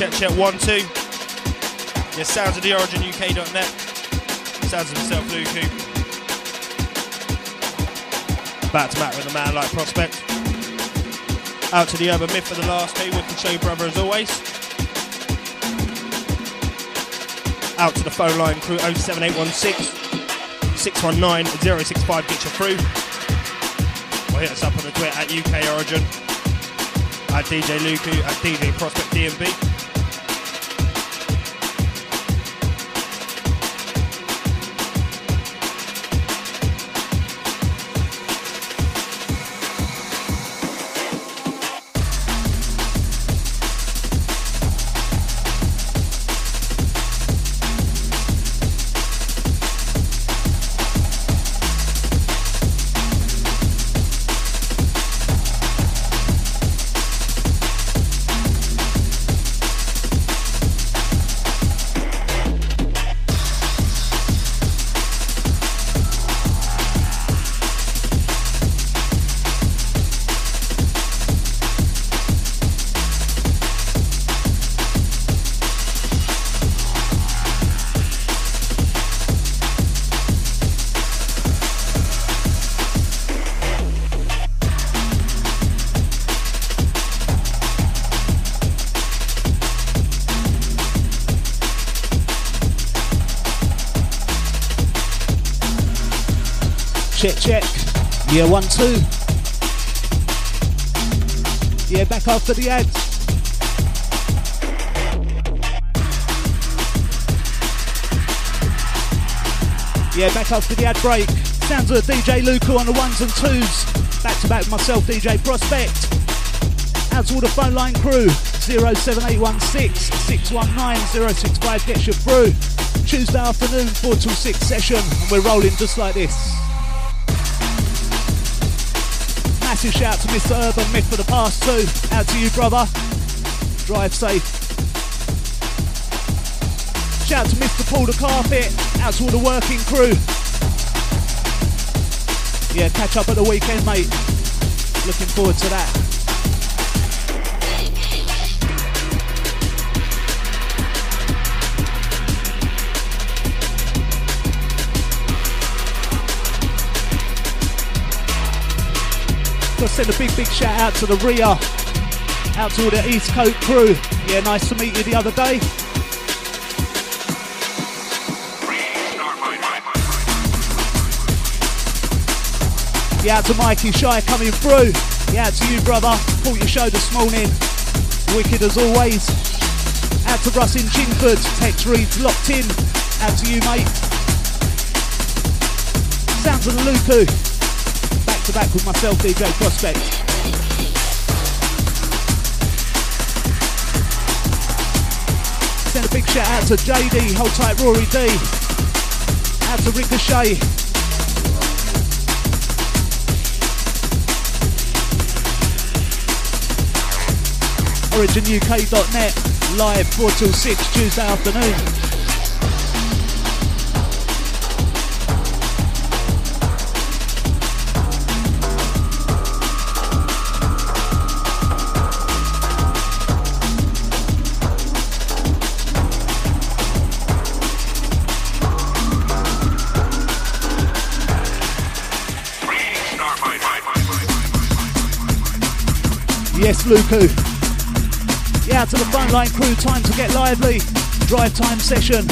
Check, check, one, two. Yeah, sounds of the origin UK.net. Sounds of himself, Lucu. Back to back with a man like Prospect. Out to the urban myth for the last two with the show brother as always. Out to the phone line crew 07816 619 065 get you through. Or hit us up on the Twitter at UK Origin, at DJ Lucu, at DJ Prospect DMB. Yeah, one, two. Yeah, back after the ads. Yeah, back after the ad break. Sounds of DJ Lucu on the ones and twos. Back to back with myself, DJ Prospect. Out to all the phone line crew. 07816 619 065 gets you through. Tuesday afternoon, 4 till 6 session, and we're rolling just like this. Massive shout to Mr. Urban Myth for the past two. Out to you, brother. Drive safe. Shout to Mr. Paul the Carpet. Out to all the working crew. Yeah, catch up at the weekend, mate. Looking forward to that. Send a big, big shout out to the RIA, out to all the East Coast crew. Yeah, nice to meet you the other day. Yeah, out to Mikey Shy coming through. Yeah, out to you, brother. Caught your show this morning. Wicked as always. Out to Russ in Chingford. Text reads locked in. Out to you, mate. Sounds of the Lucu to back with myself, DJ Prospect. Send a big shout out to JD, hold tight Rory D. Out to Ricochet. OriginUK.net, live 4 till 6 Tuesday afternoon. Yes, Lucu. Yeah, to the front line crew, time to get lively. Drive time session.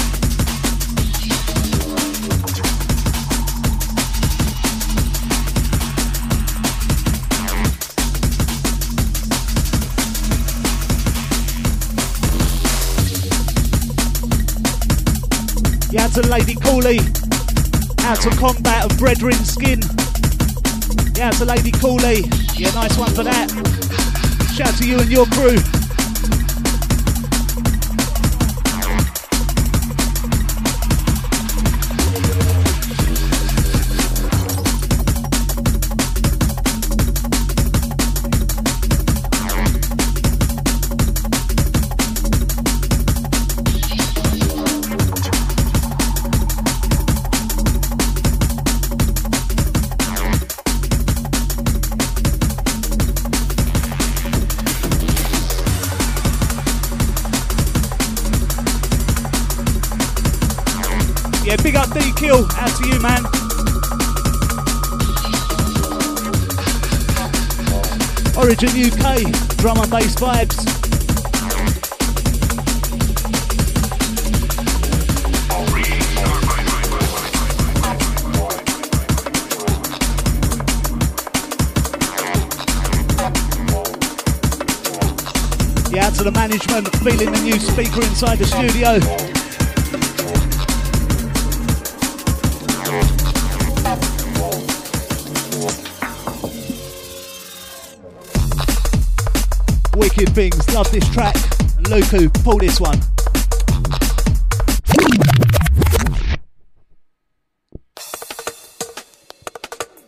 Yeah, to Lady Cooley. Out to Combat of Brethren Skin. Yeah, to Lady Cooley. Yeah, nice one for that. Shout to you and your crew. Origin UK, drum and bass vibes. Yeah, to the management, feeling the new speaker inside the studio. Wicked things, love this track. Lucu, pull this one.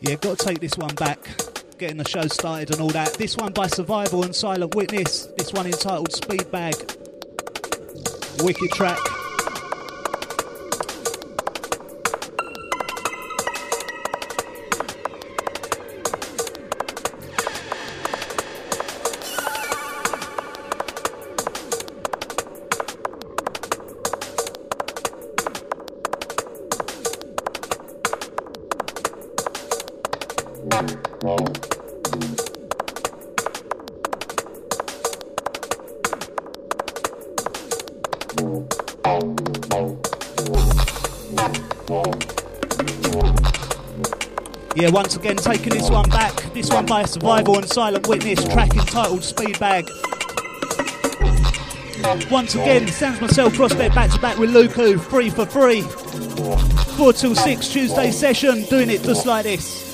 Yeah, got to take this one back getting the show started and all that. This one by Survival and Silent Witness. This one entitled Speed Bag. Wicked track. Yeah, once again taking this one back. This one by Survival and Silent Witness, track entitled Speed Bag. Once again, sounds myself prospect back to back with Lucu, free for free. Four till six Tuesday session, doing it just like this.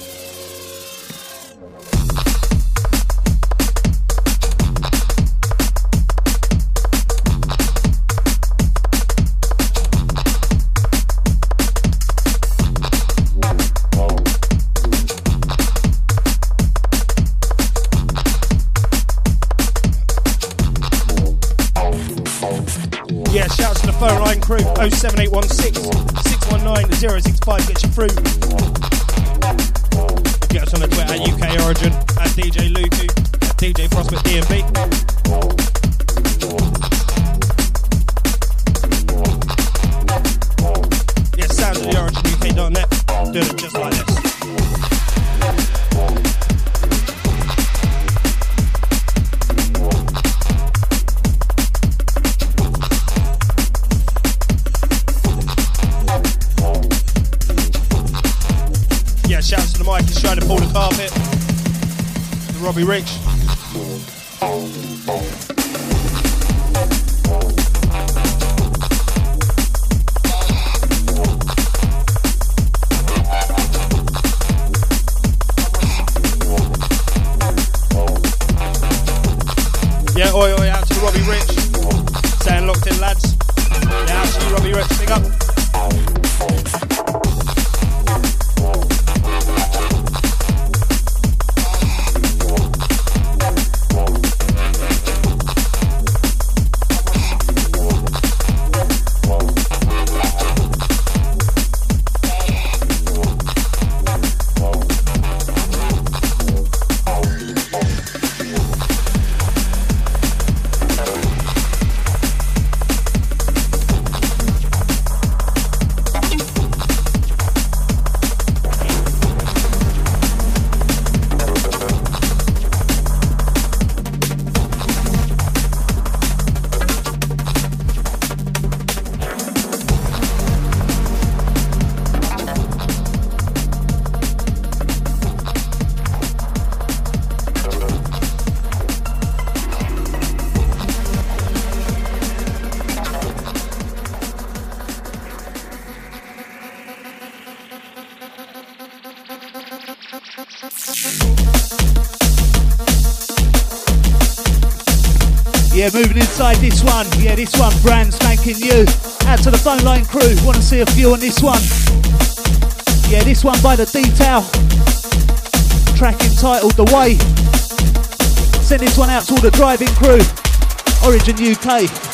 Spanking new. Out to the phone line crew. Want to see a few on this one. Yeah, this one by the detail. Track entitled The Way. Send this one out to all the driving crew. Origin UK.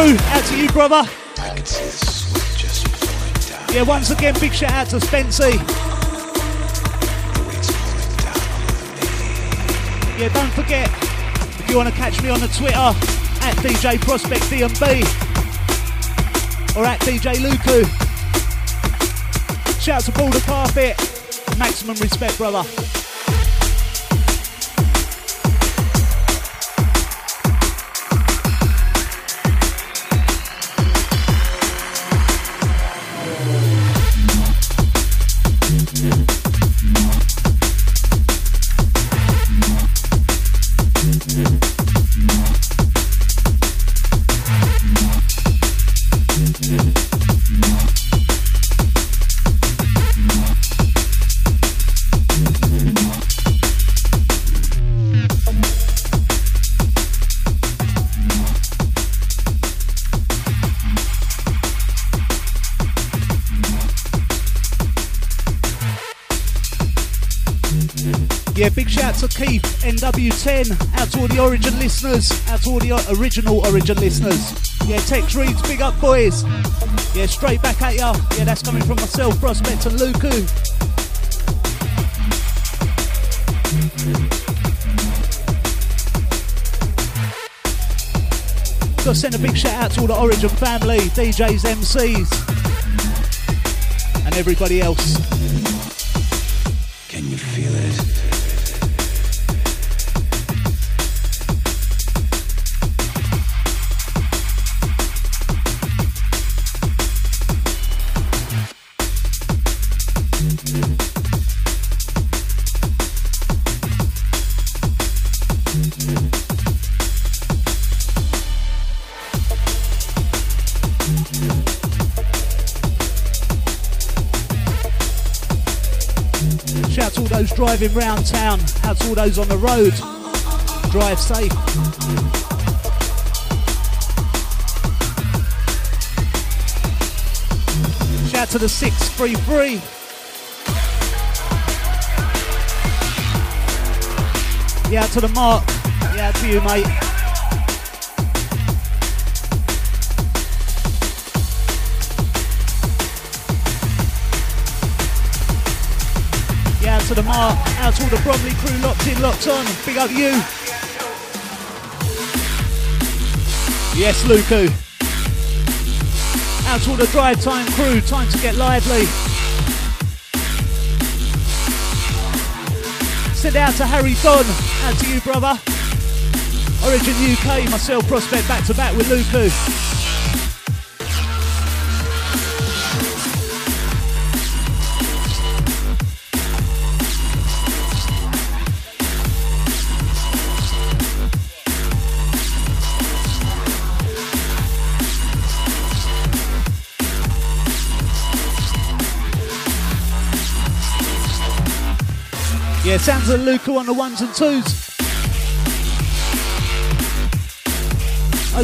Brother. Yeah, once again, big shout out to Spency. Yeah, don't forget, if you want to catch me on the Twitter, at DJ Prospect DMB or at DJ Lucu. Shout out to the Carpet. Maximum respect, brother. To Keith, NW10, out to all the Origin listeners, out to all the original Origin listeners. Yeah, Tex Reeds, big up boys. Yeah, straight back at ya. Yeah, that's coming from myself, Prospect and Lucu. Got to send a big shout out to all the Origin family, DJs, MCs, and everybody else. Driving round town. To all those on the road. Drive safe. Shout to the 633. Yeah, to the mark. Yeah, to you, mate. To the mark. Out to all the Bromley crew locked in, locked on. Big up you. Yes, Lucu. Out to all the drive time crew. Time to get lively. Send out to Harry Don. Out to you, brother. Origin UK, myself, Prospect, back to back with Lucu. Sounds of Lucu on the ones and twos.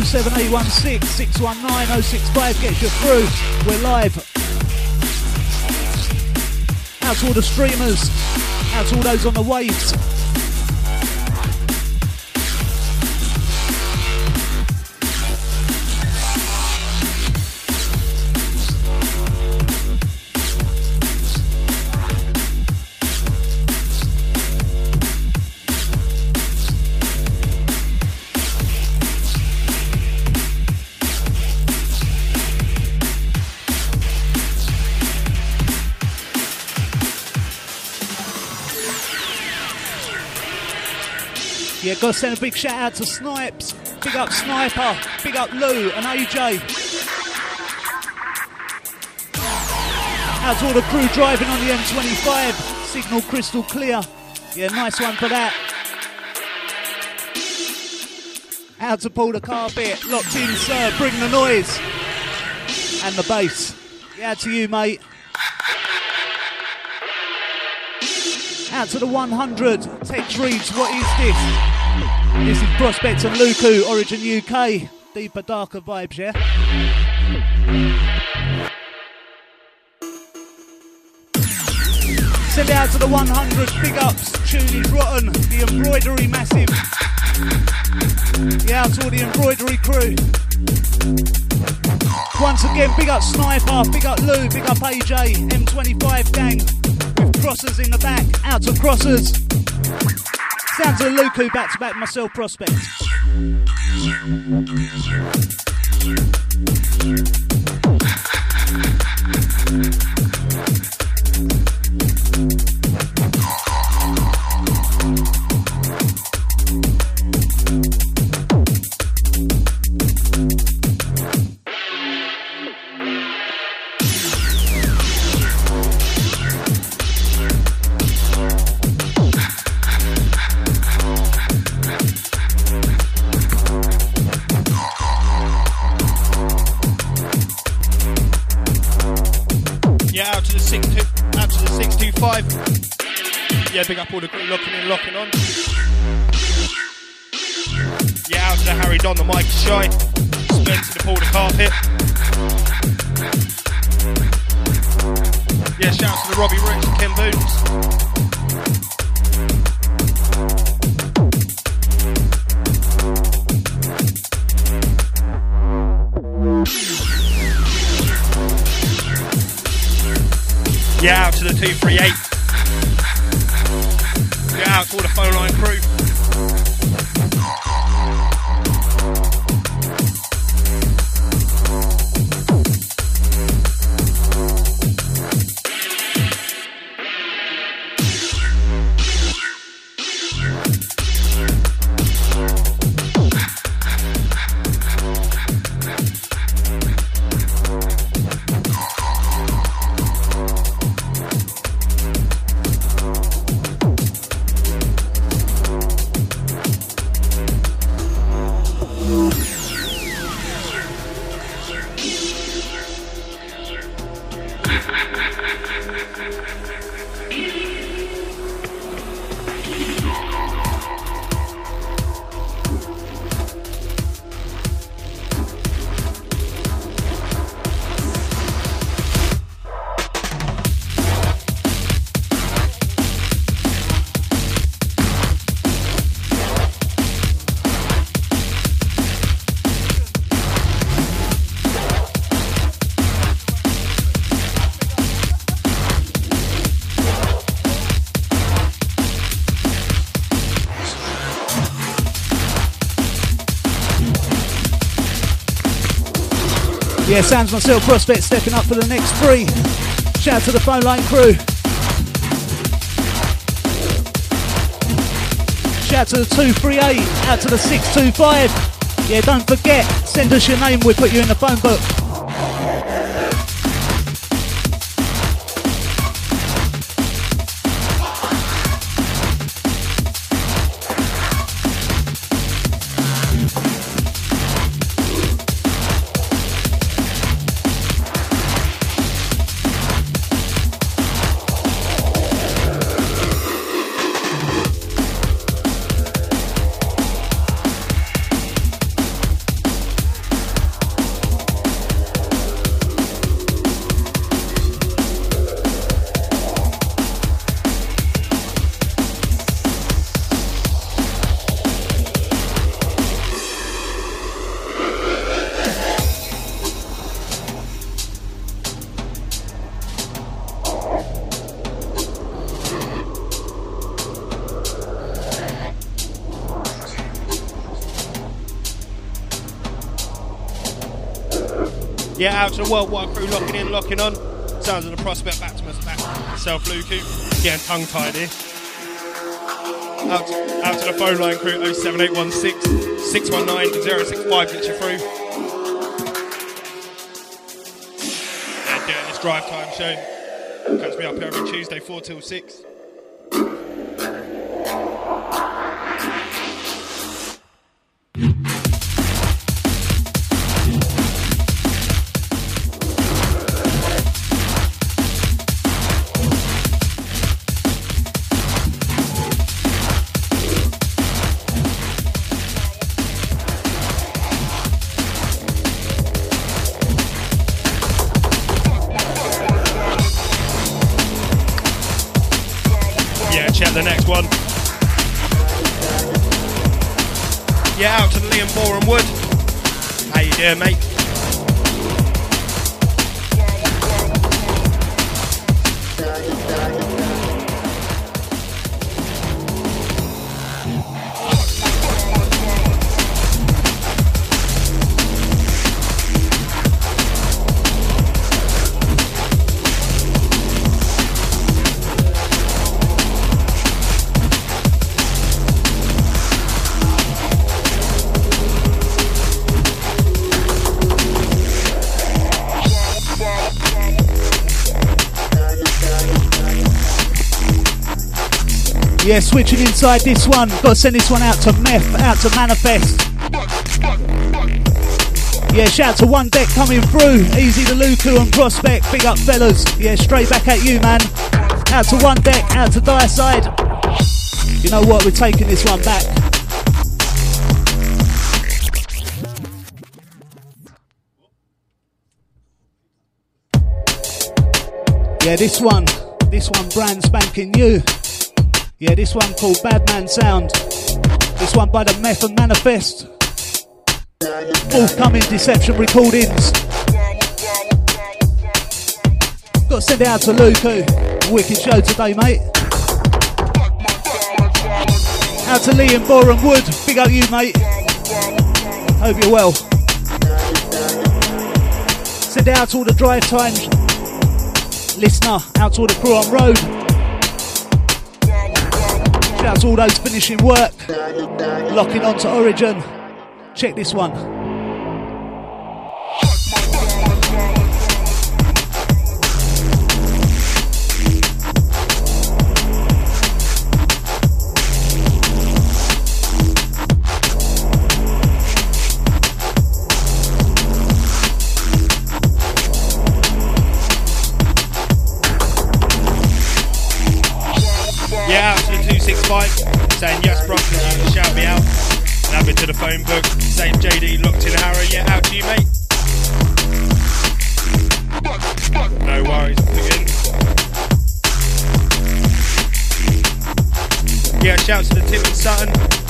07816 619 065 gets you through. We're live. Out to all the streamers. Out to all those on the waves. Gotta send a big shout out to Snipes. Big up Sniper. Big up Lou and AJ. Out to all the crew driving on the M25. Signal crystal clear. Yeah, nice one for that. Out to pull the carpet. Locked in, sir. Bring the noise. And the bass. Yeah, to you, mate. Out to the 100. Text reads, what is this? This is Prospect and Lucu, Origin UK. Deeper, darker vibes, yeah? Send out to the 100 big ups. Tune is rotten. The embroidery massive. Yeah, out to all the embroidery crew. Once again, big up Sniper, big up Lou, big up AJ, M25 gang with crossers in the back. Out to crossers. Sounds of Lucu back to back myself prospect. Up the crew locking in, locking on. Yeah, out to Harry Don, the mic shy. Spencer to pull the carpet. Yeah, sounds myself prospect stepping up for the next three. Shout out to the phone line crew. Shout out to the 238, out to the 625. Yeah, don't forget, send us your name, we'll put you in the phone book. Out to the worldwide crew locking in, locking on. Sounds of the prospect back to myself, Lucu. Getting tongue tied here. Out to, out to the phone line crew 07816 619 065 gets you through. And uh, doing this drive time show. Catch me up every Tuesday, 4 till 6. Yeah, switching inside this one. Got to send this one out to Meth, out to Manifest. Yeah, shout to One Deck coming through. Easy to Lucu and Prospect. Big up, fellas. Yeah, straight back at you, man. Out to One Deck, out to Die Side. You know what? We're taking this one back. Yeah, this one, this one brand spanking new. Yeah, this one called Badman Sound. This one by the Meth and Manifest. Forthcoming Deception Recordings. Got to send it out to Lucu. Eh? Wicked show today, mate. Out to Lee and Borehamwood. Big up you, mate. Hope you're well. Send out to all the drive time listener, out to all the crew on road out all those finishing work, locking on to Origin. Check this one. Phone book, saying JD locked in Harrow, yeah, out to you, mate. No worries, again. Yeah, shouts to the Tim and Sutton.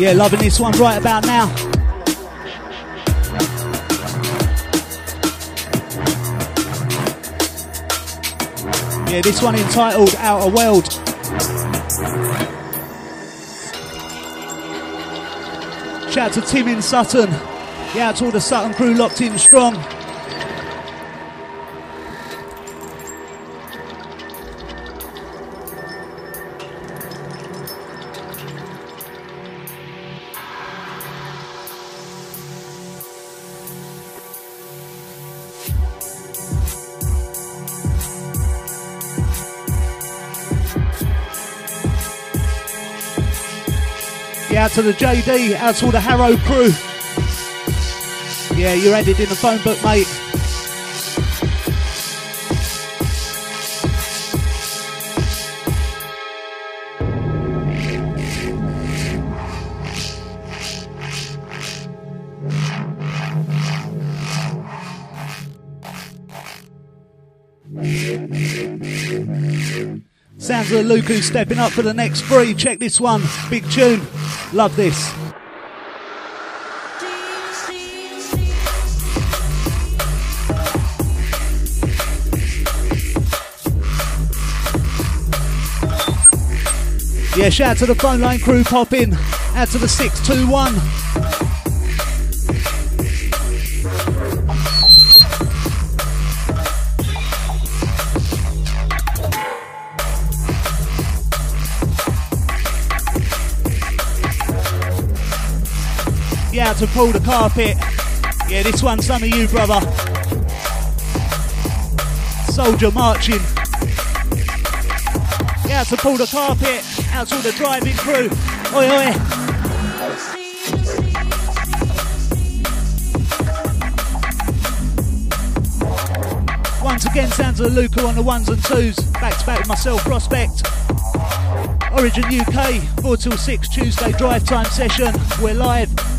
Yeah, loving this one right about now. Yeah, this one entitled Outer World. Shout out to Tim in Sutton. Yeah, out to all the Sutton crew locked in strong. Out to the JD, out to all the Harrow crew. Yeah, you're added in the phone book, mate. Sounds of Lucu stepping up for the next three. Check this one. Big tune. Love this. Yeah, shout out to the phone line crew popping. Out to the 621. To pull the carpet. Yeah, this one's some of you, brother. Soldier marching. Yeah, to pull the carpet. Out to the driving crew. Oi, oi. Once again, sounds of Lucu on the ones and twos. Back to back with myself, Prospect. Origin UK, 4 till 6 Tuesday drive time session. We're live.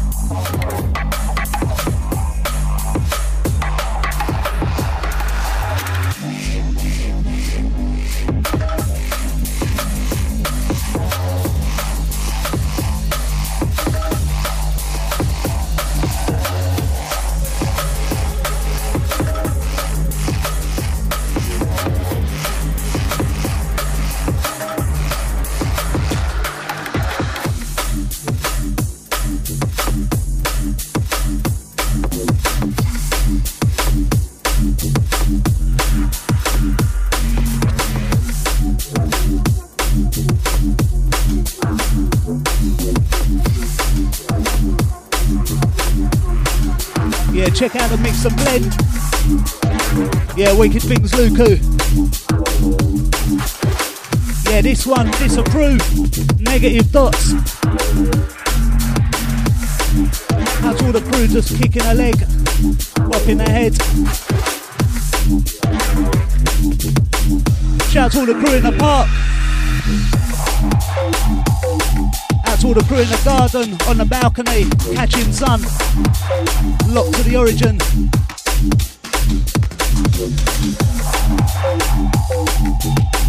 Mix and blend. Yeah, Wicked Things Lucu. Yeah, this one, disapprove. Negative dots. Out to all the crew just kicking a leg, bopping their head. Shout out to all the crew in the park. Out to all the crew in the garden, on the balcony, catching sun. Locked to the origin. Yeah, send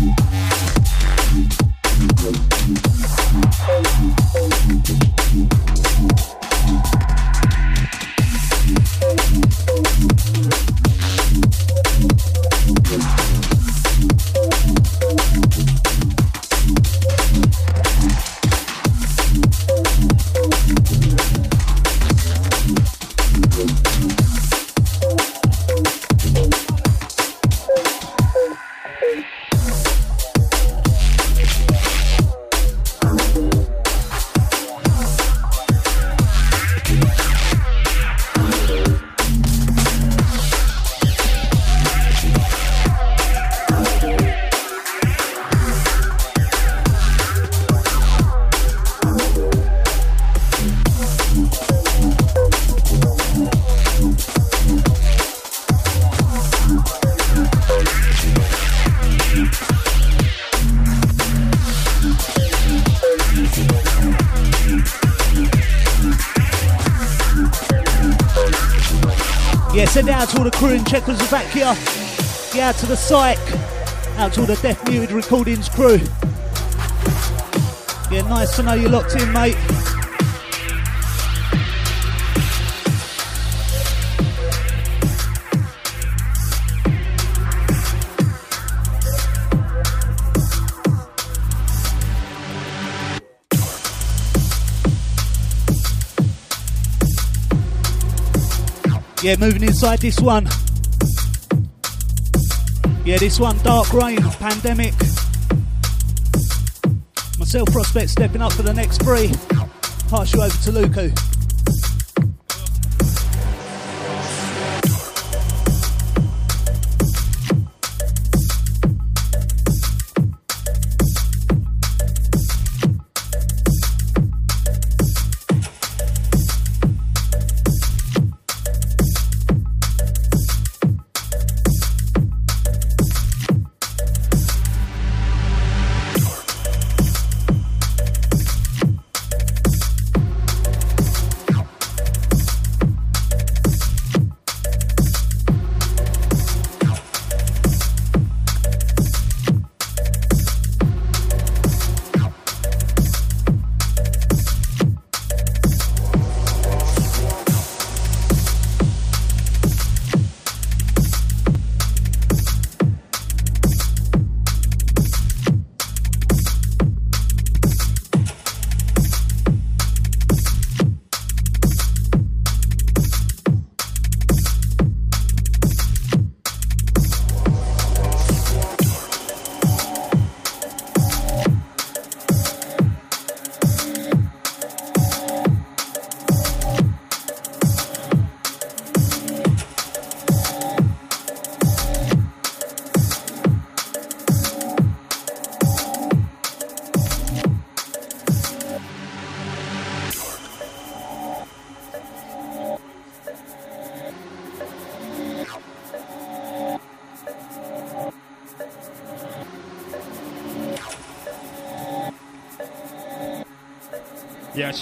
it out to all the crew in Czechoslovakia. Yeah, out to the psych. Out to all the Deaf Muted Recordings crew. Yeah, nice to know you're locked in, mate. Yeah, moving inside this one. Yeah, this one, Dark Rain, Pandemic. Myself, Prospect, stepping up for the next three. Pass you over to Lucu.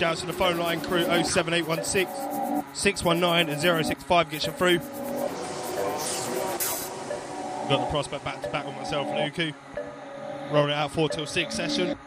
Shouts to the phone line crew 07816 619 and 065 gets you through. Got the prospect back to back with myself and. Rolling out 4 till 6 session.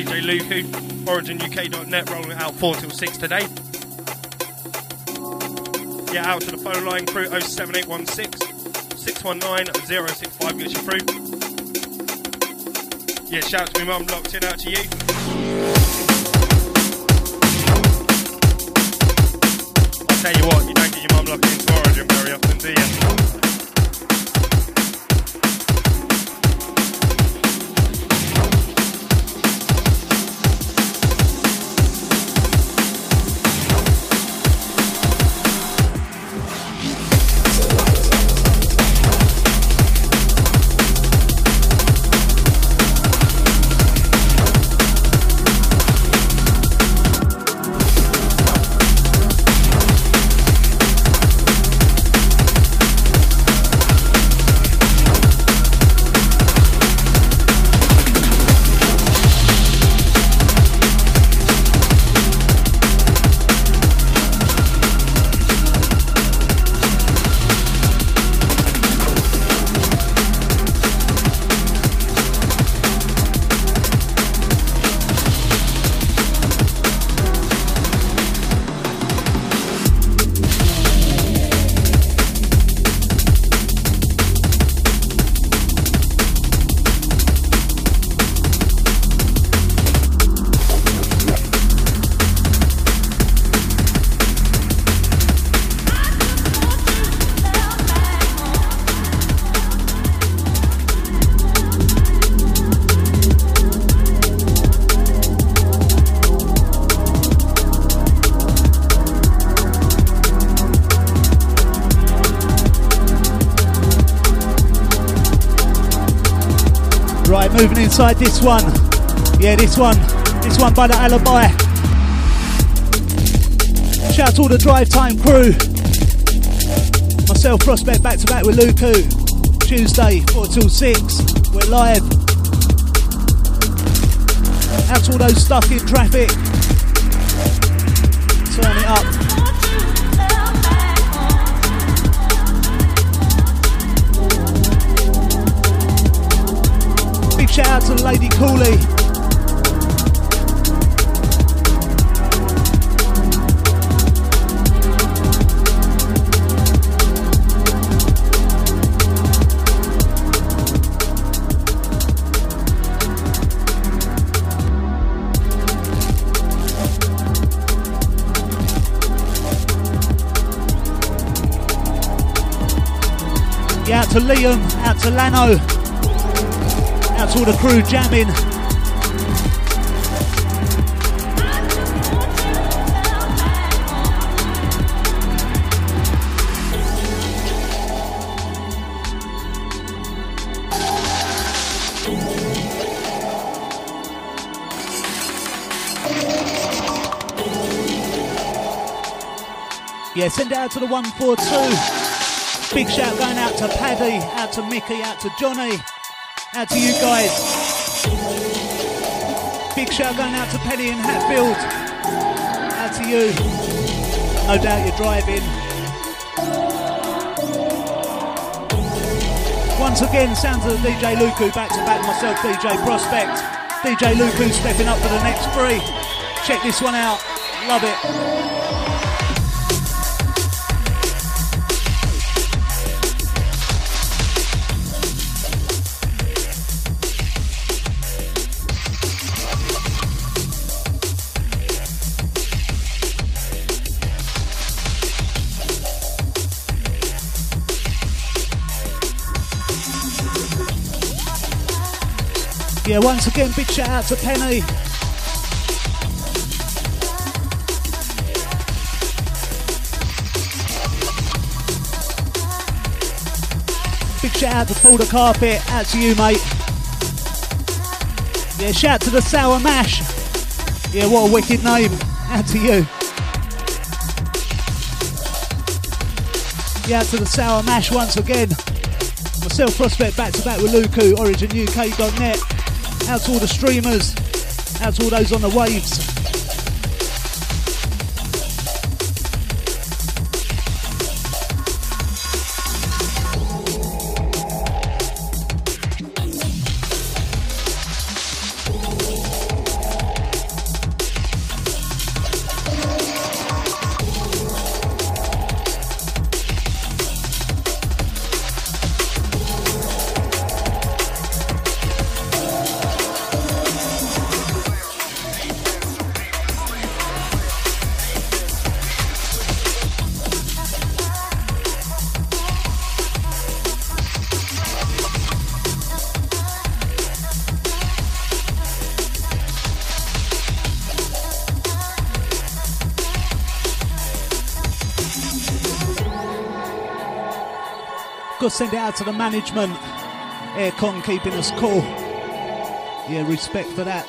DJ Lucu, OriginUK.net, rolling out 4 till 6 today. Yeah, out to the phone line crew 07816 619 065 gets you through. Yeah, shout out to me mum, locked in, out to you. Moving inside this one. Yeah, this one. This one by the Alibi. Shout out to all the drive time crew. Myself, Prospect, back to back with Lucu. Tuesday, 4 till 6. We're live. Out to all those stuck in traffic. Shout out to Lady Cooley. out to Liam, out to Lano. That's all the crew jamming. Yeah, send it out to the 142. Big shout going out to Paddy, out to Mickey, out to Johnny. Out to you guys. Big shout going out to Penny in Hatfield. Out to you. No doubt you're driving. once again, sounds of DJ Lucu back to back myself, DJ Prospect. DJ Lucu stepping up for the next three. Check this one out. Love it. Yeah, once again, big shout out to Penny. Big shout out to Pull the Carpet. Out to you, mate. Yeah, shout out to the Sour Mash. Yeah, what a wicked name. Out to you. Yeah, to the Sour Mash once again. Myself, Prospect, back to back with Lucu, OriginUK.net. Out to all the streamers. Out to all those on the waves. To send it out to the management. Aircon keeping us cool. Yeah, respect for that.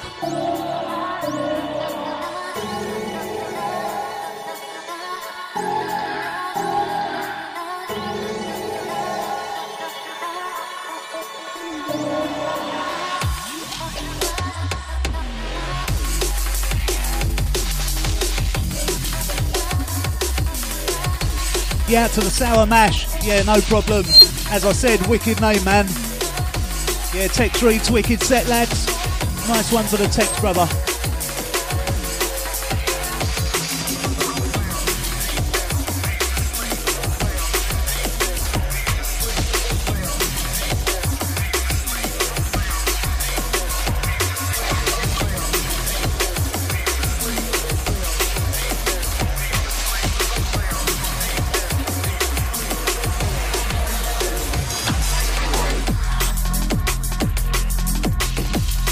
Yeah, to the Sour Mash. Yeah, no problem. As I said, wicked name, man. Yeah, text reads wicked set, lads. Nice one for the text, brother.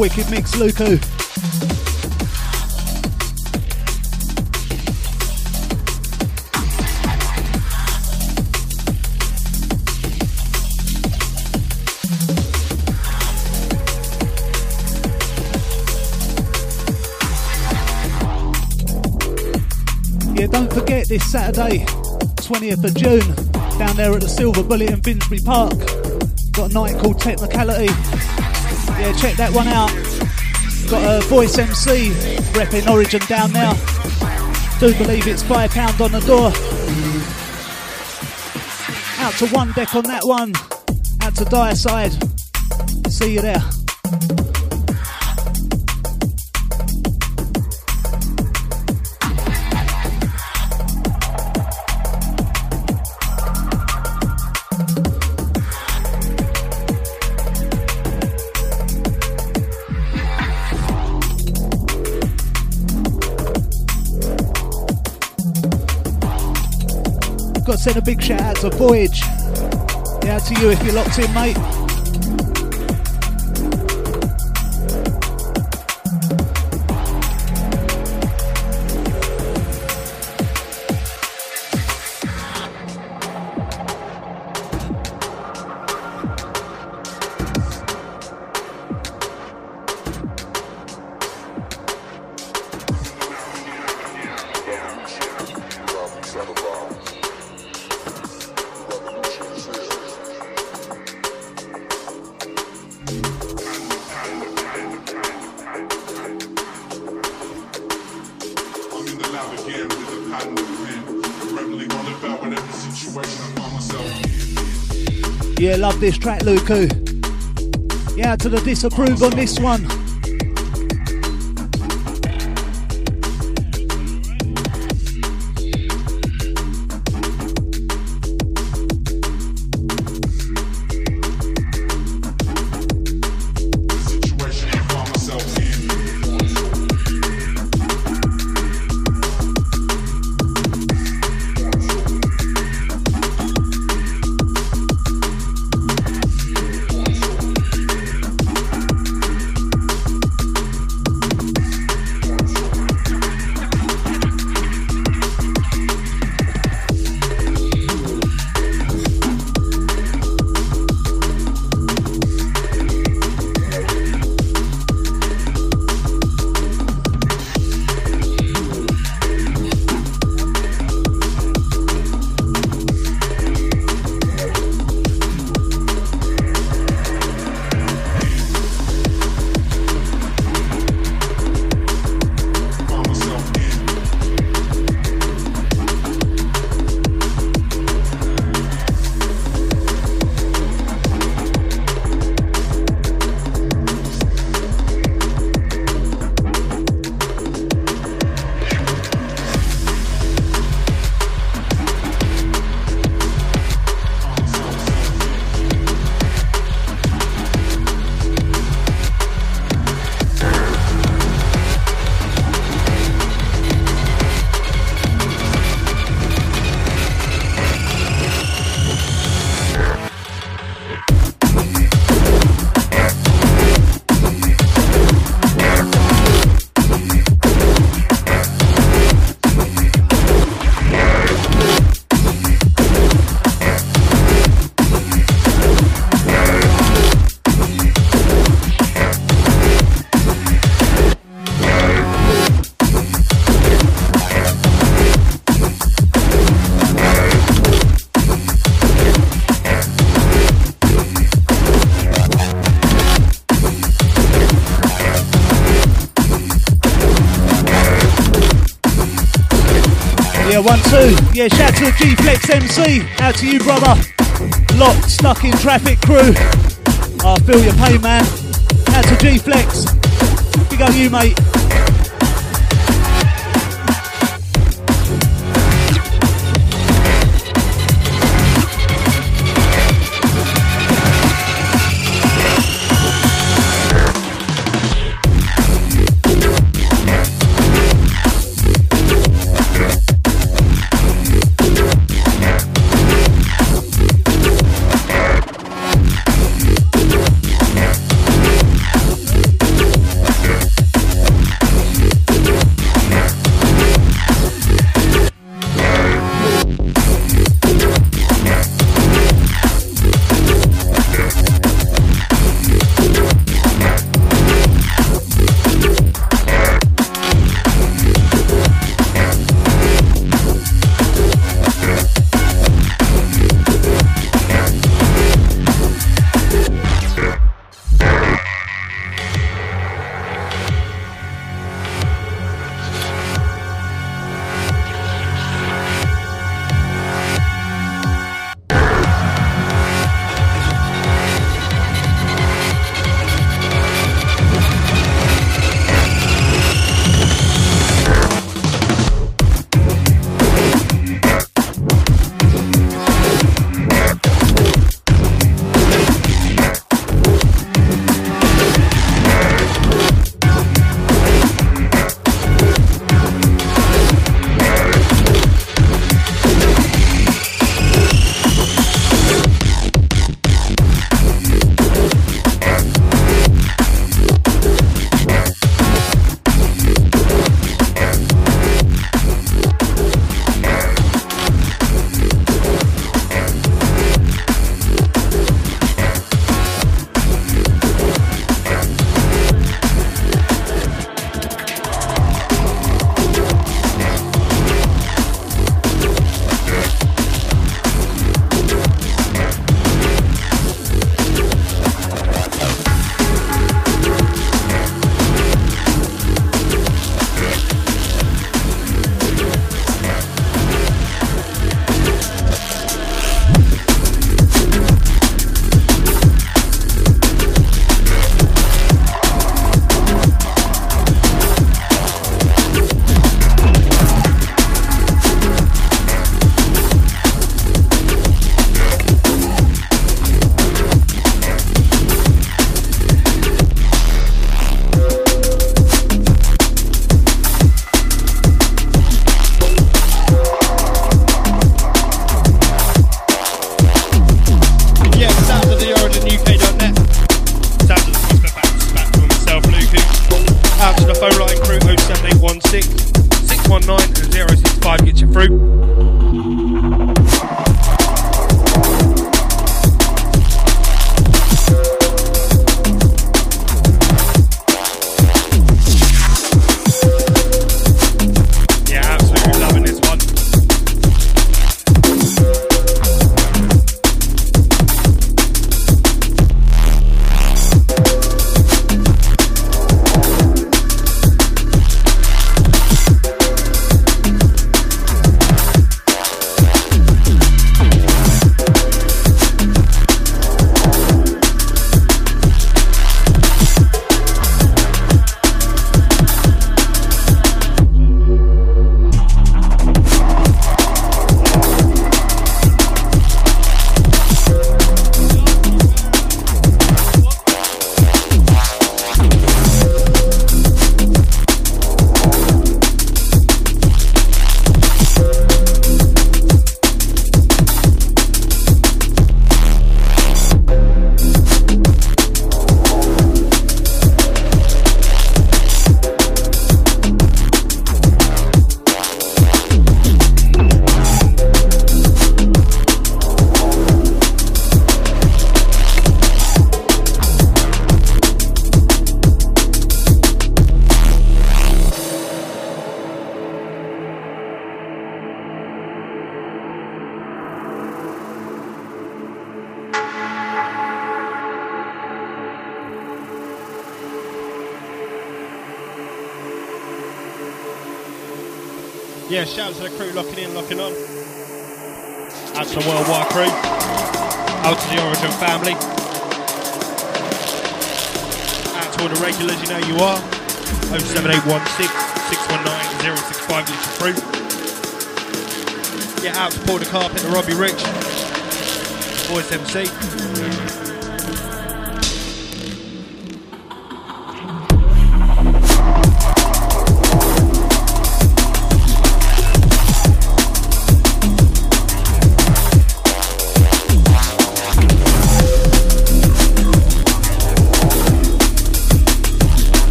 Wicked mix, Lucu. Yeah, don't forget this Saturday, 20th of June, down there at the Silver Bullet in Finsbury Park. Got a night called Technicality. Yeah, check that one out. Got a voice MC repping Origin down now. Do believe it's £5 on the door. Out to one deck on that one. Out to Dire Side. See you there. Send a big shout out to Voyage. Yeah, to you if you're locked in, mate. This track, Lucu. Yeah, to the disapprove on this one. Yeah, shout to the G Flex MC. Out to you, brother. Locked, stuck in traffic crew. I feel your pain, man. Out to G Flex. Big up you, mate. Phone line crew 07816 619 065 get you through.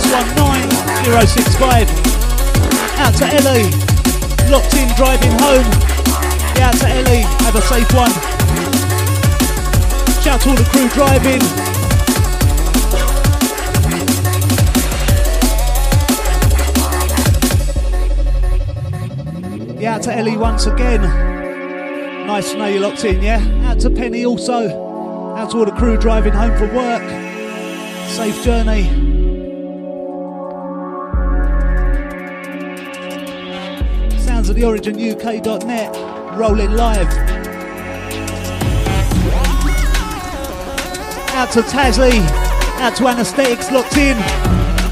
619 065. Out to Ellie, locked in, driving home. Yeah, out to Ellie, have a safe one. Shout to all the crew driving. Yeah, out to Ellie once again. Nice to know you're locked in, yeah? Out to Penny also. Out to all the crew driving home from work. Safe journey. Sounds of the Origin UK.net. Rolling live. Out to Tasly. Out to Anesthetics locked in.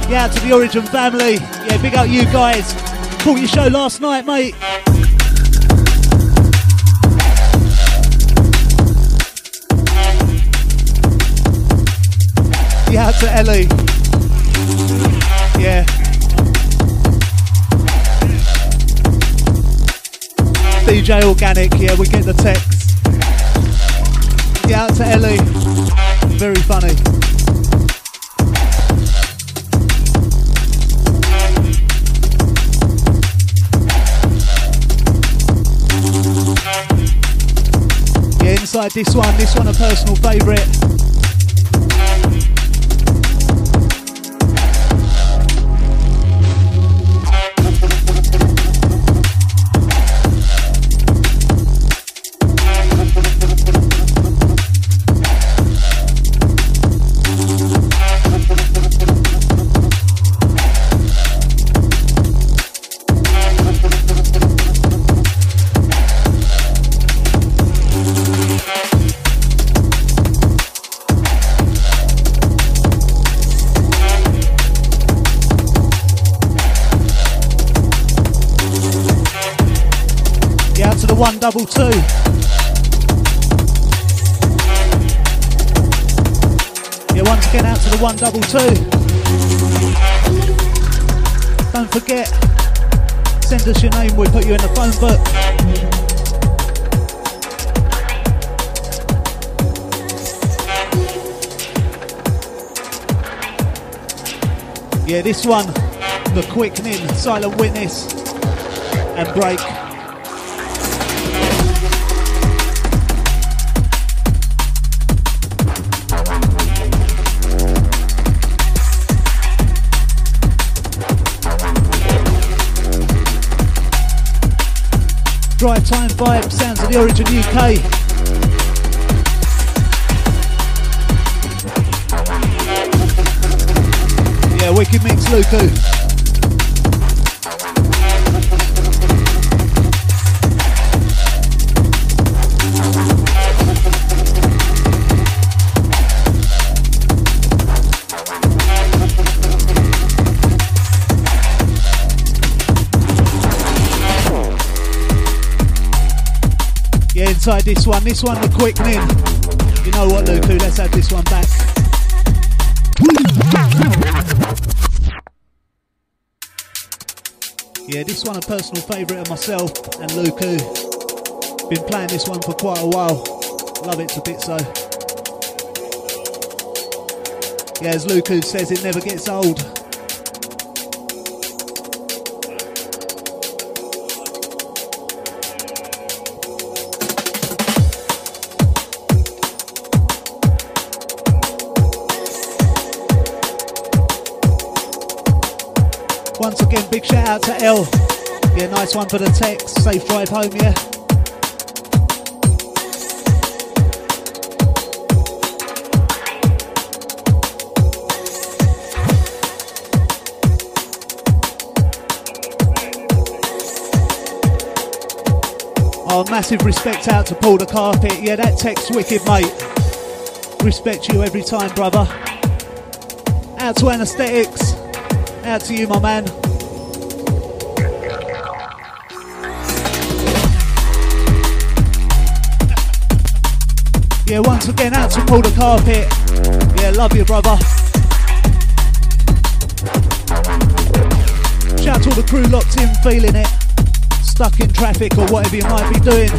Yeah, out to the Origin family. Yeah, big up you guys. Caught your show last night, mate. Yeah, out to Ellie. DJ Organic, yeah, we get the text. Yeah, out to Ellie. Very funny. Yeah, inside this one, this one a personal favourite. One double two. Yeah, once again out to the one double two. Don't forget, send us your name, we'll put you in the phone book. Yeah, this one, the quickening, silent witness, and break. Drive time vibe, sounds of the Origin UK. Yeah, wicked mix, Lucu. This one, this one the quickening. You know what, Lucu? Let's have this one back. Yeah, this one a personal favourite of myself and Lucu. Been playing this one for quite a while. Love it to bits though. Yeah, as Lucu says, it never gets old. Shout out to L. Yeah, nice one for the text. Safe drive home, yeah. Oh, massive respect out to Paul the Carpet. Yeah, that text wicked, mate. Respect you every time, brother. Out to Anesthetics. Out to you, my man. Yeah, once again, out to Paul the Carpet. Yeah, love you, brother. Shout out to all the crew locked in, feeling it. Stuck in traffic or whatever you might be doing.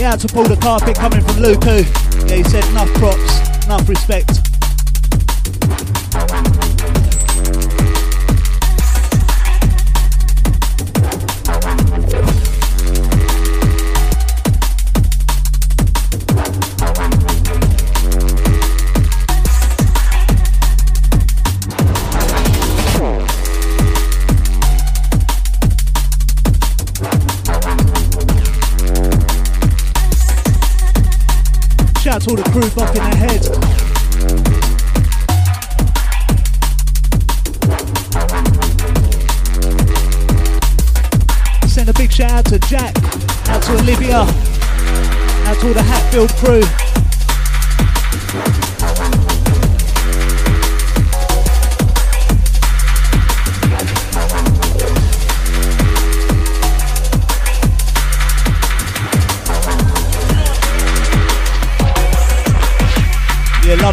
Yeah, out to Paul the Carpet coming from Lucu. Yeah, he said enough props, enough respect. Out to all the crew bopping their head. Send a big shout out to Jack, out to Olivia, out to all the Hatfield crew.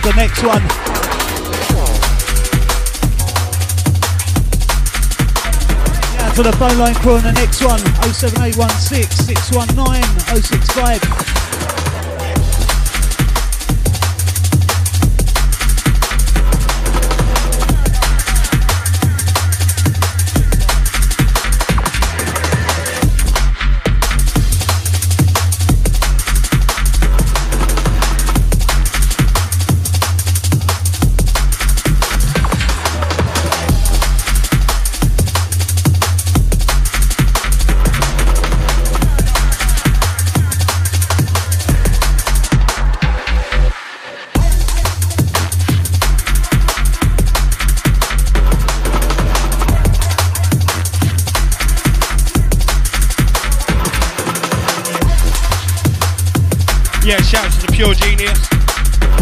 The next one. Yeah, to the phone line crew on the next one 07816 619 065. Yeah, shout out to the Pure Genius.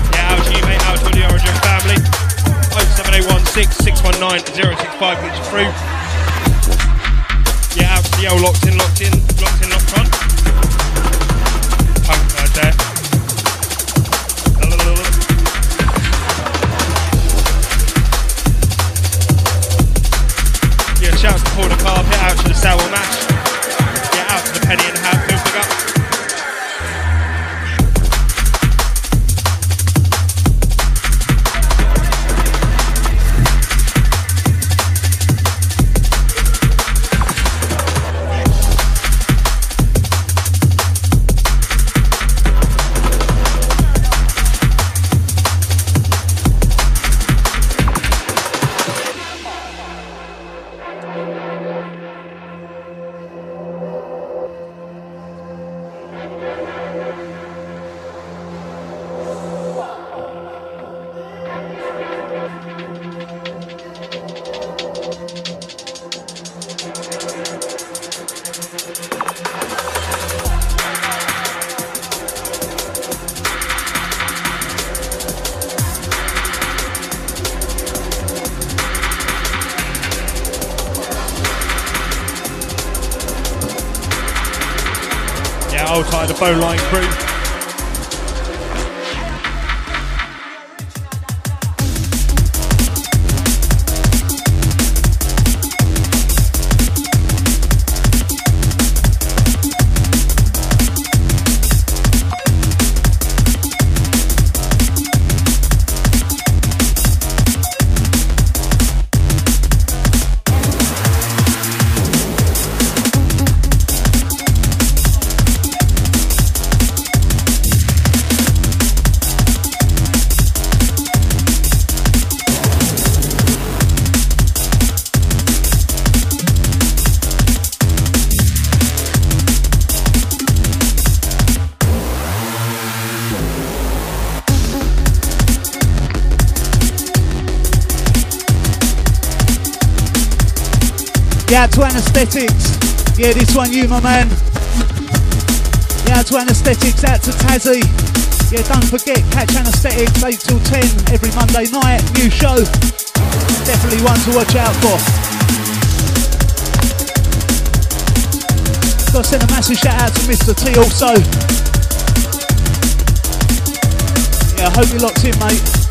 Yeah, out to you, mate. Out to the Origin family. 07816 619 065 gets through. Yeah, out to the old locked in, locked in, locked in, locked on. Punk right there. Yeah, shouts to Paul the Carpet, out to the Sour Mash. Yeah, out to the Penny and Hatfield, big anesthetics. Yeah, this one you, my man. Yeah, to anesthetics, out to Tazzy. Yeah, don't forget, catch anesthetics 8 till 10 every Monday night. New show. Definitely one to watch out for. Got to send a massive shout out to Mr. T also. Yeah, I hope you're locked in, mate.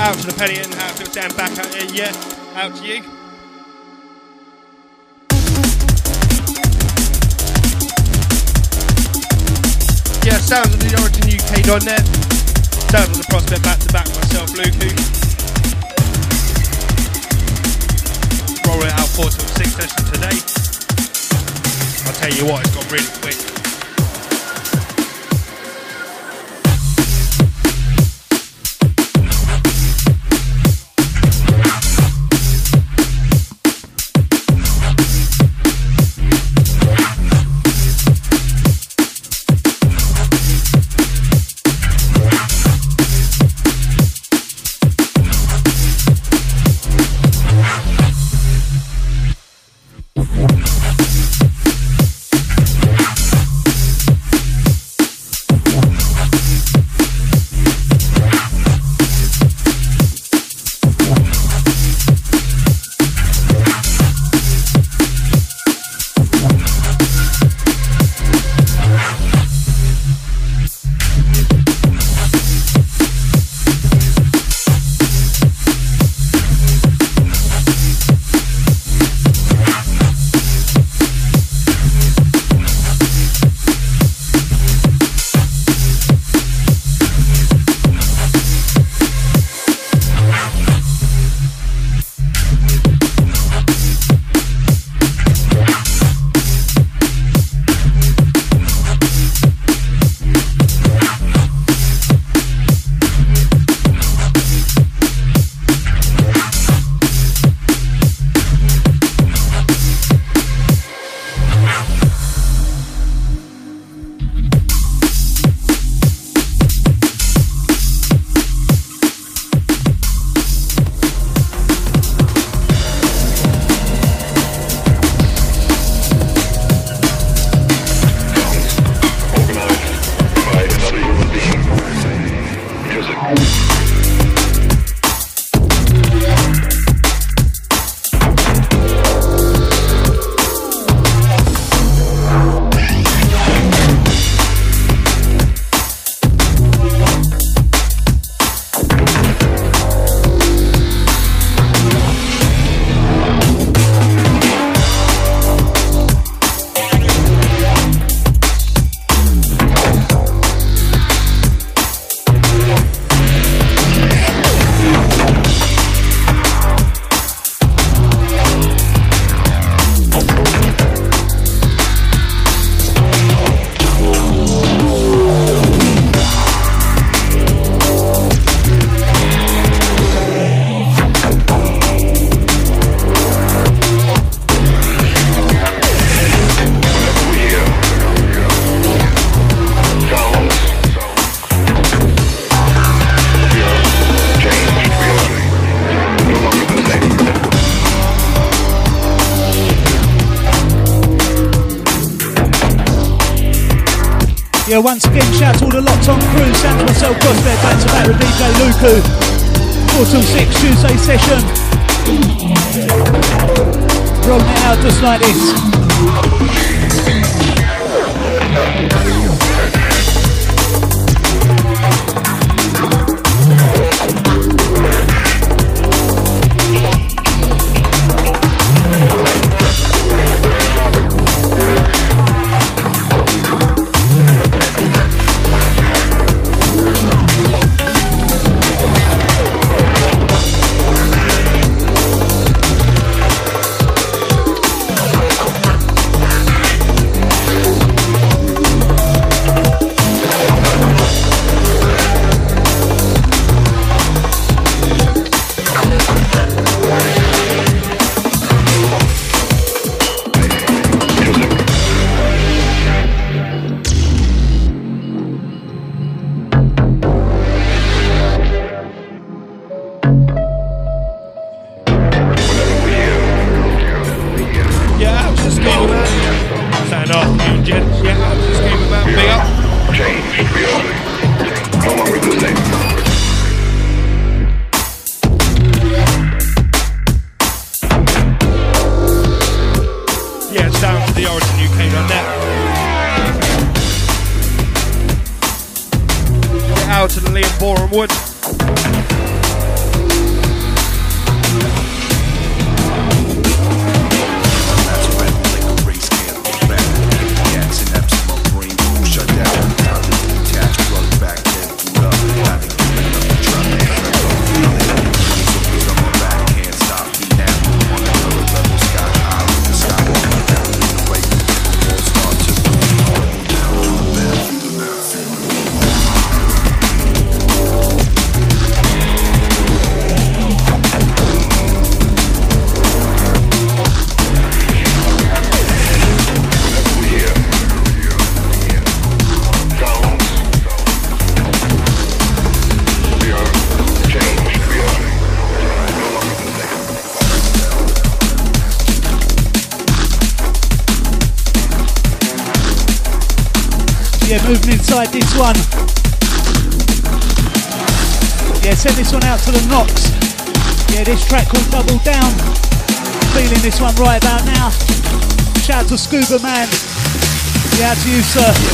Out to the Penny and Hatfield, down back out here. Yeah, out to you. Yeah, sounds of the Origin UK.net. Sounds of the prospect back to back myself, Lucu. Rolling out 4 till 6 session today. I'll tell you what, it's gone really quick. Yeah, once again, shout to all the locked on crew. Sound to myself, Prospect, back to back with DJ Lucu. 4 till 6 Tuesday session. Rolling it out just like this. Superman. Yeah, to you, sir.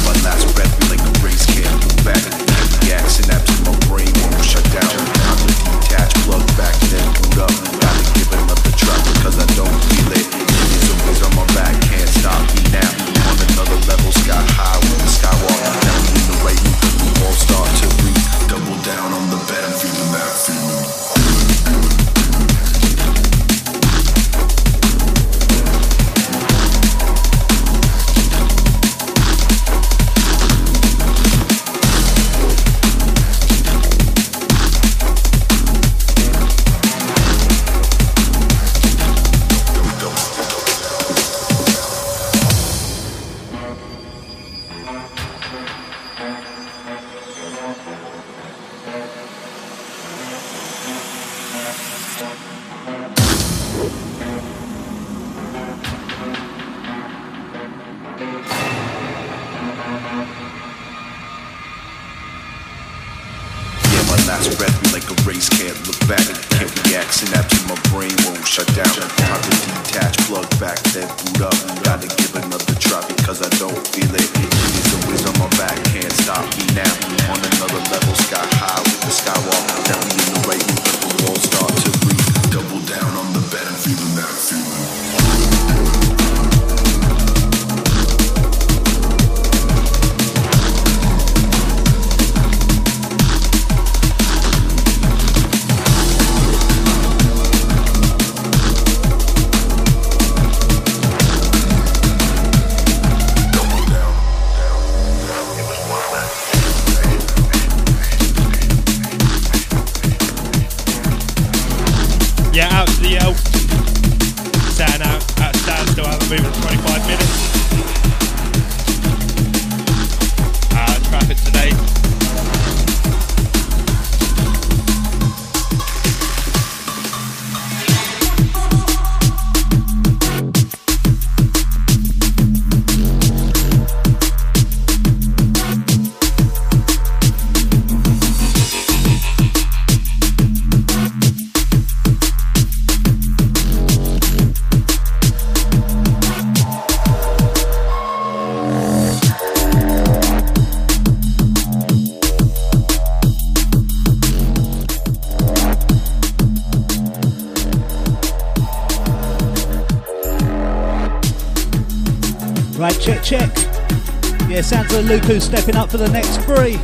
Like Lucu stepping up for the next three.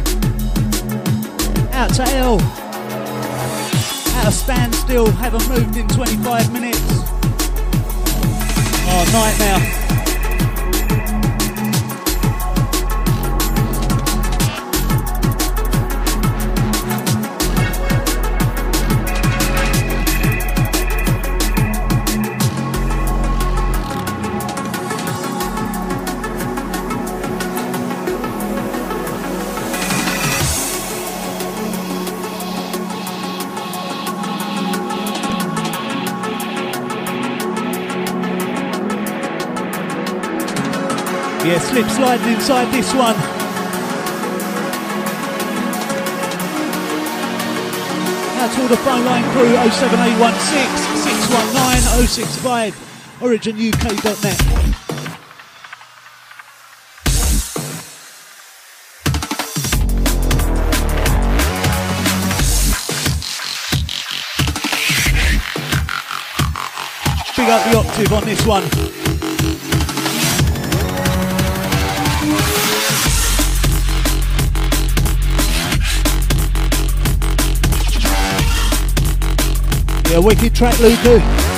Out to L. Out of standstill, haven't moved in 25 minutes. Oh, night slip sliding inside this one. That's all the phone line crew 07816 619 065 originuk.net. Big up the octave on this one. Yeah, wicked track, Lucu.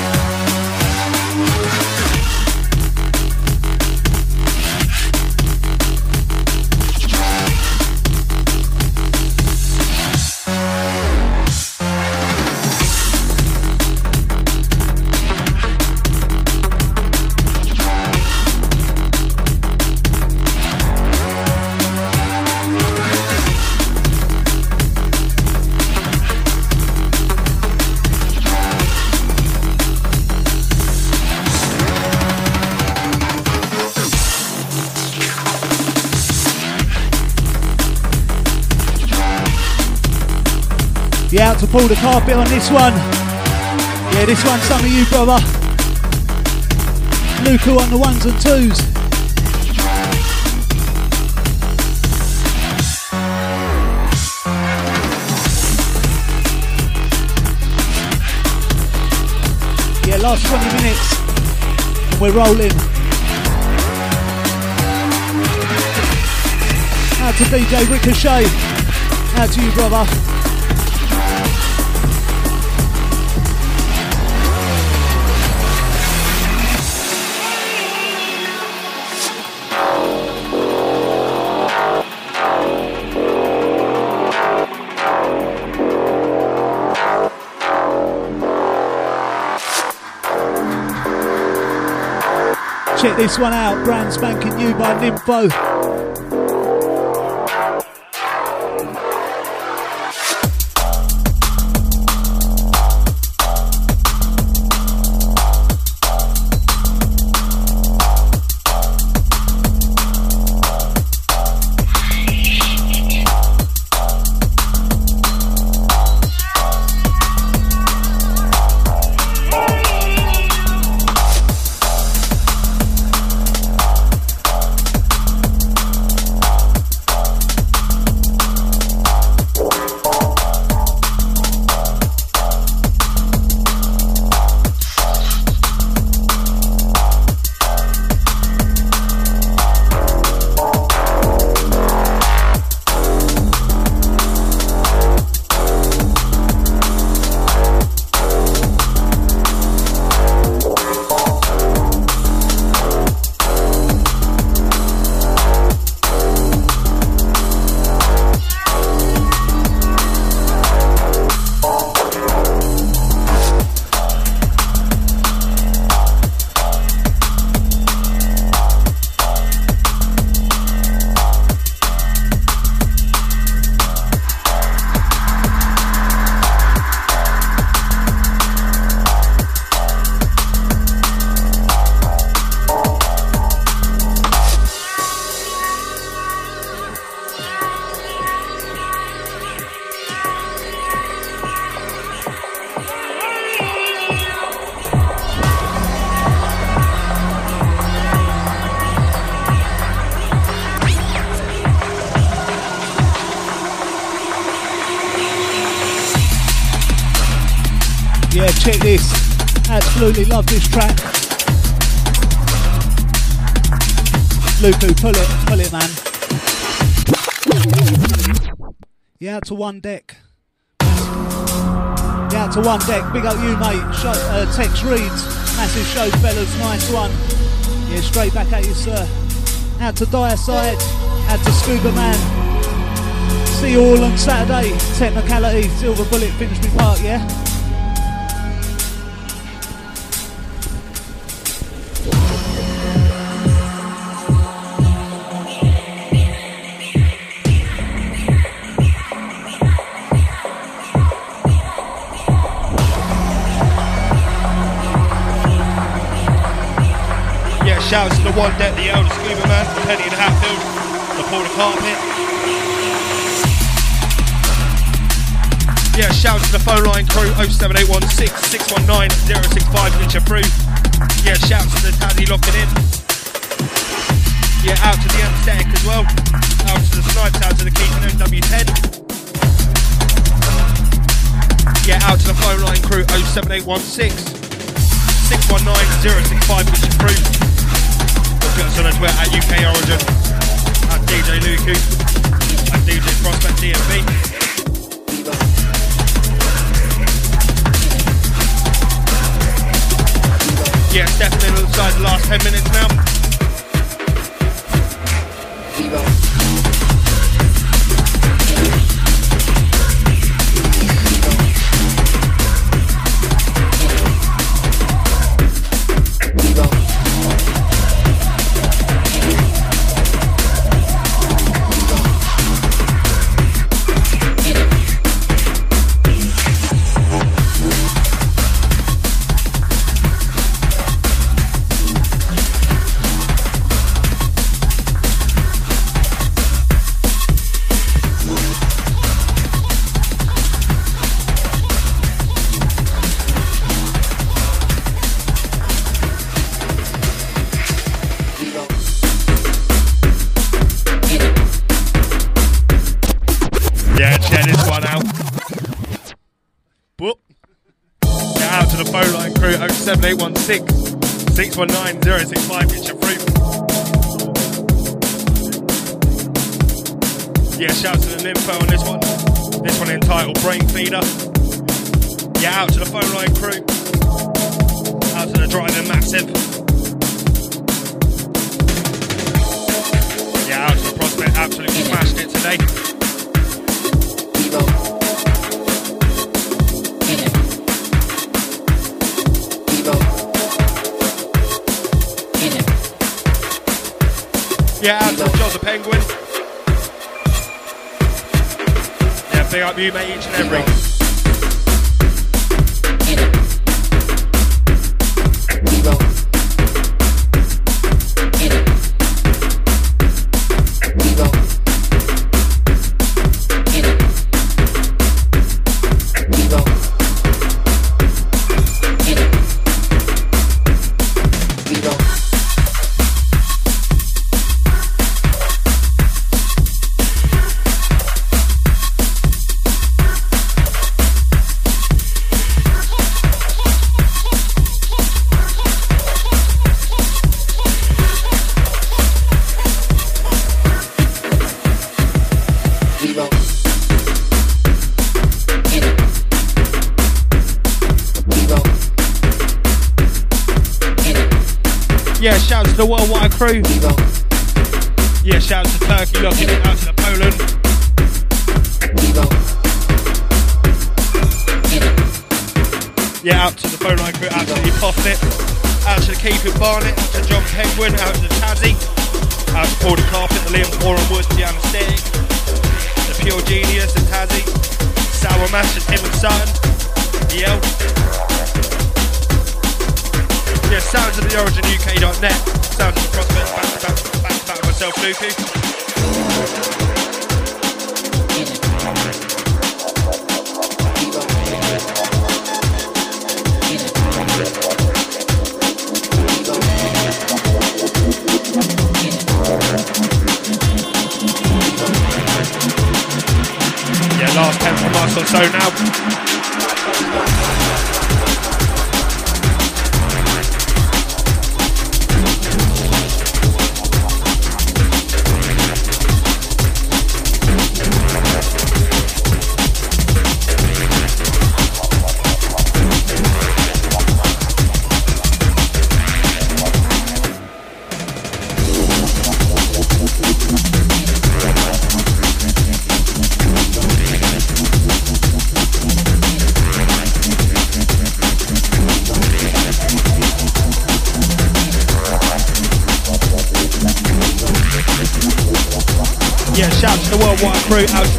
To Paul the carpet on this one. Yeah, this one's some of you, brother. Lucu on the ones and twos. Yeah, last 20 minutes and we're rolling. Out to DJ Ricochet. Out to you, brother. Check this one out, brand spanking new by Nympho. Absolutely love this track. Lucu, pull it, pull it, man. Yeah, to one deck. Yeah, to one deck. Big up you, mate. Show, uh, Tex Reads. Massive show, fellas. Nice one. Yeah, straight back at you, sir. Out to Dire Side. Out to Scuba Man. See you all on Saturday. Technicality, Silver Bullet, Finsbury Park, yeah? One deck, the elder scuba man, Penny in Hatfield, the Paul Carpet. Yeah, shouts to the phone line crew 07816 619 065 get you through. Yeah, shouts to the Tazzy locking in. Yeah, out to the anesthetic as well. Out to the snipes, out to the Keaton MW10. Yeah, out to the phone line crew 07816 619 065 get you Got us on Twitter at UK Origin, at DJ Lucu, at DJ Prospect DMB. Yeah, definitely inside the last 10 minutes now. Today. Yeah, out to John the Penguin. Yeah, big up you, mate, each and every.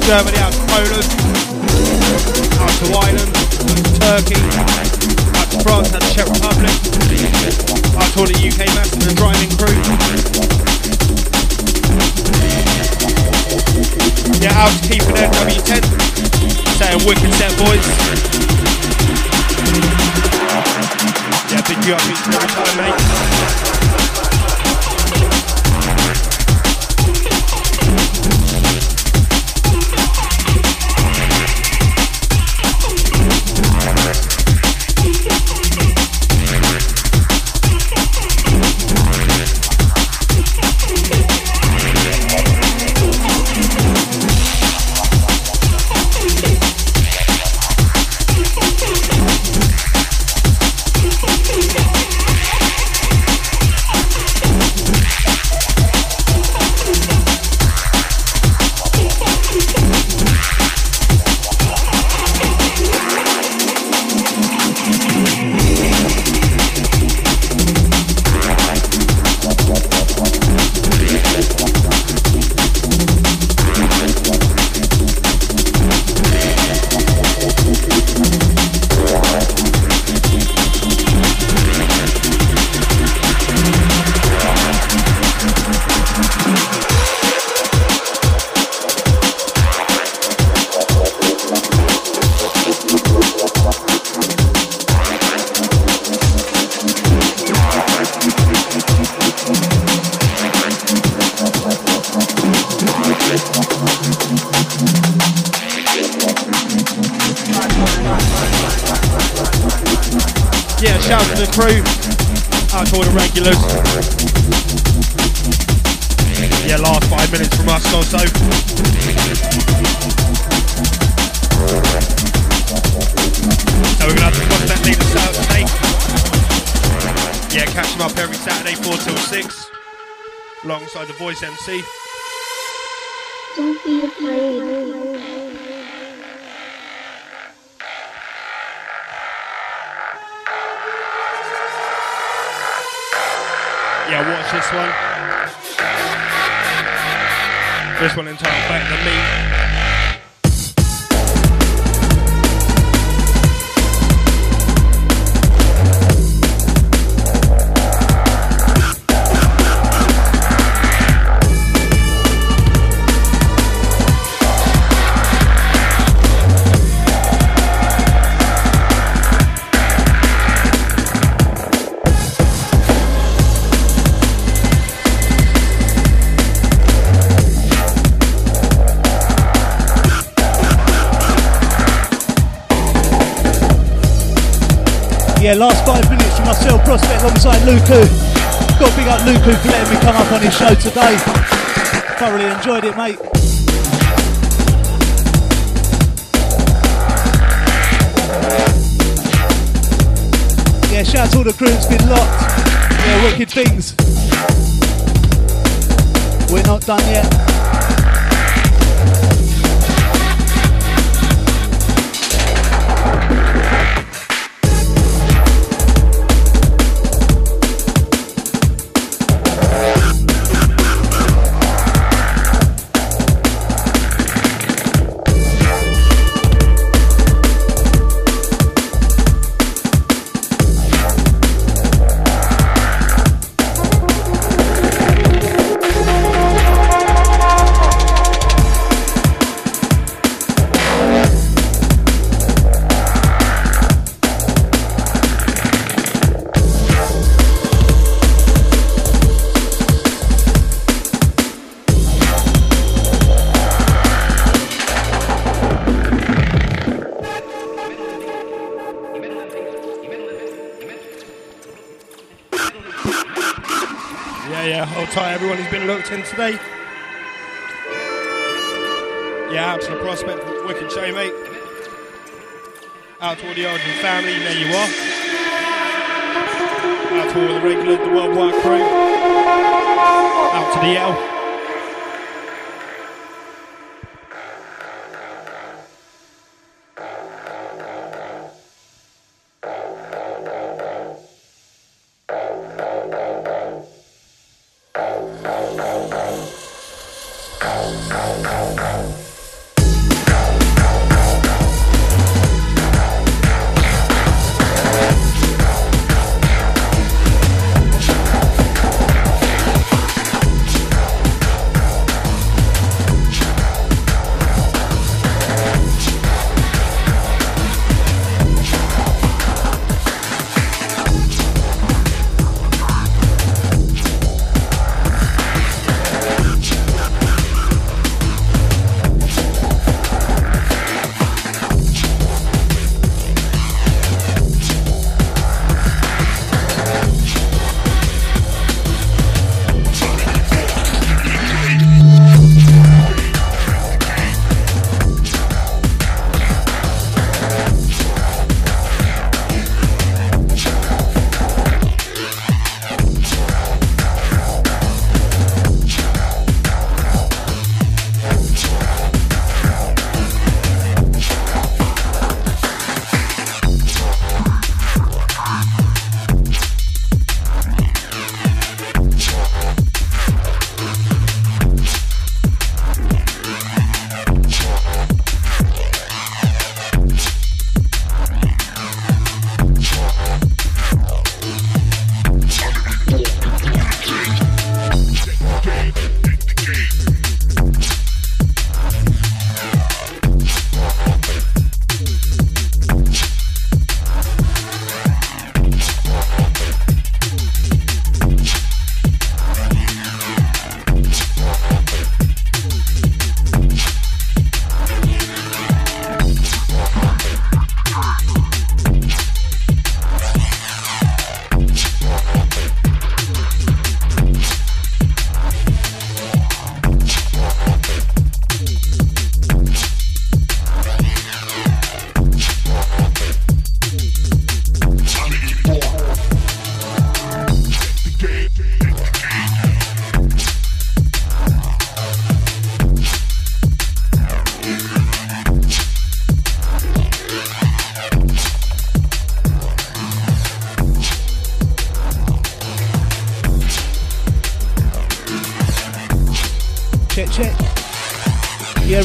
Germany. show today. Thoroughly enjoyed it, mate. Yeah, shout out to all the crew that's been locked. Yeah, wicked things. We're not done yet. being looked in today. Yeah, out to the prospect wicked show, mate. Out to all the Origin family, there you are. Out to all the regular, the worldwide crew. Out to the L.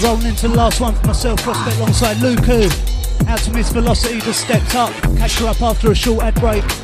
rolling into the last one for myself, Prospect alongside Lucu. Out to Miss Velocity, just stepped up. Catch her up after a short ad break.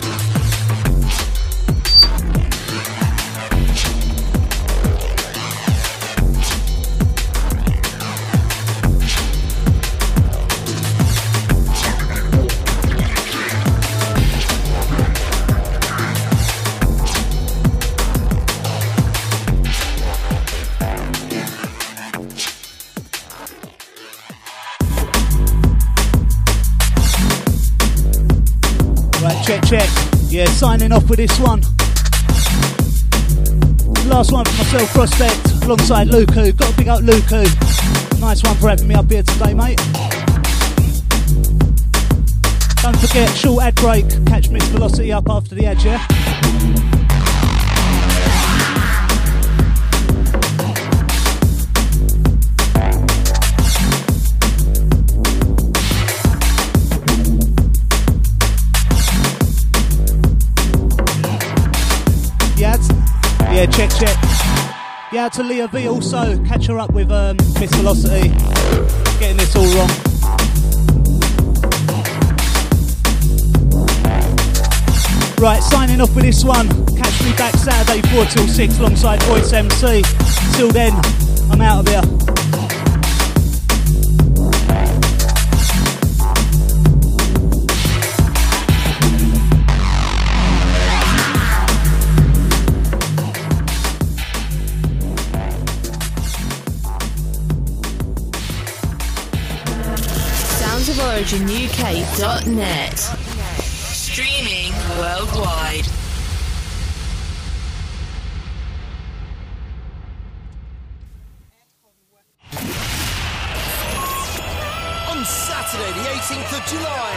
Off with this one. Last one for myself, Prospect, alongside Lucu. Got to big up Lucu. Nice one for having me up here today, mate. Don't forget, short ad break. Catch Miss Velocity up after the edge, yeah? Check, check. Yeah, to Leah V also. Catch her up with um, Miss Velocity. Getting this all wrong. Right, signing off with this one. Catch me back Saturday 4 till 6 alongside Voice MC. Till then, I'm out of here. OriginUK.net. Streaming worldwide. On Saturday, the 18th of July,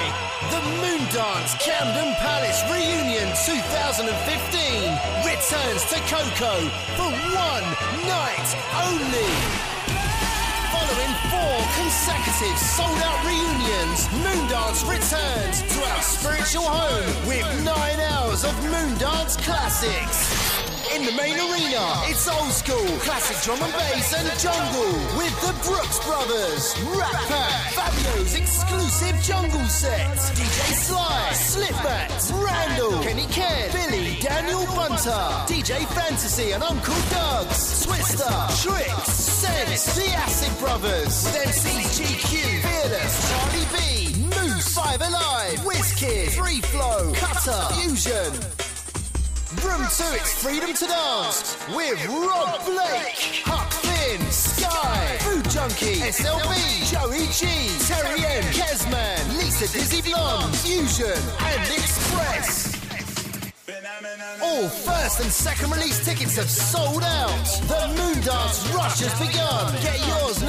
the Moondance Camden Palace Reunion 2015 returns to KOKO for one night only. Following four consecutive sold out reunions, Moondance returns to our spiritual home with nine hours of Moondance classics. In the main arena. It's old school, classic drum and bass and jungle with the Brooks Brothers. Rat Pack, Fabio's exclusive jungle set. DJ Sly, Slipmatt, Randall, Kenny Ken, Billy, Daniel Bunter, DJ Fantasy and Uncle Dugs, Twister, Tricks, Sense, The Acid Brothers, with MCs GQ, Fearless, Charlie B, Moose, Five Alive, Wizkid, Free Flow, Cutter, Fusion. Room 2, it's Freedom to Dance with Rob Blake, Huck Finn, Sky, Food Junkie, SLB, Joey G, Terry M, Kesman, Lisa Dizzy Blonde, Fusion, and Express. All first and second release tickets have sold out. The Moondance Rush has begun. Get yours now.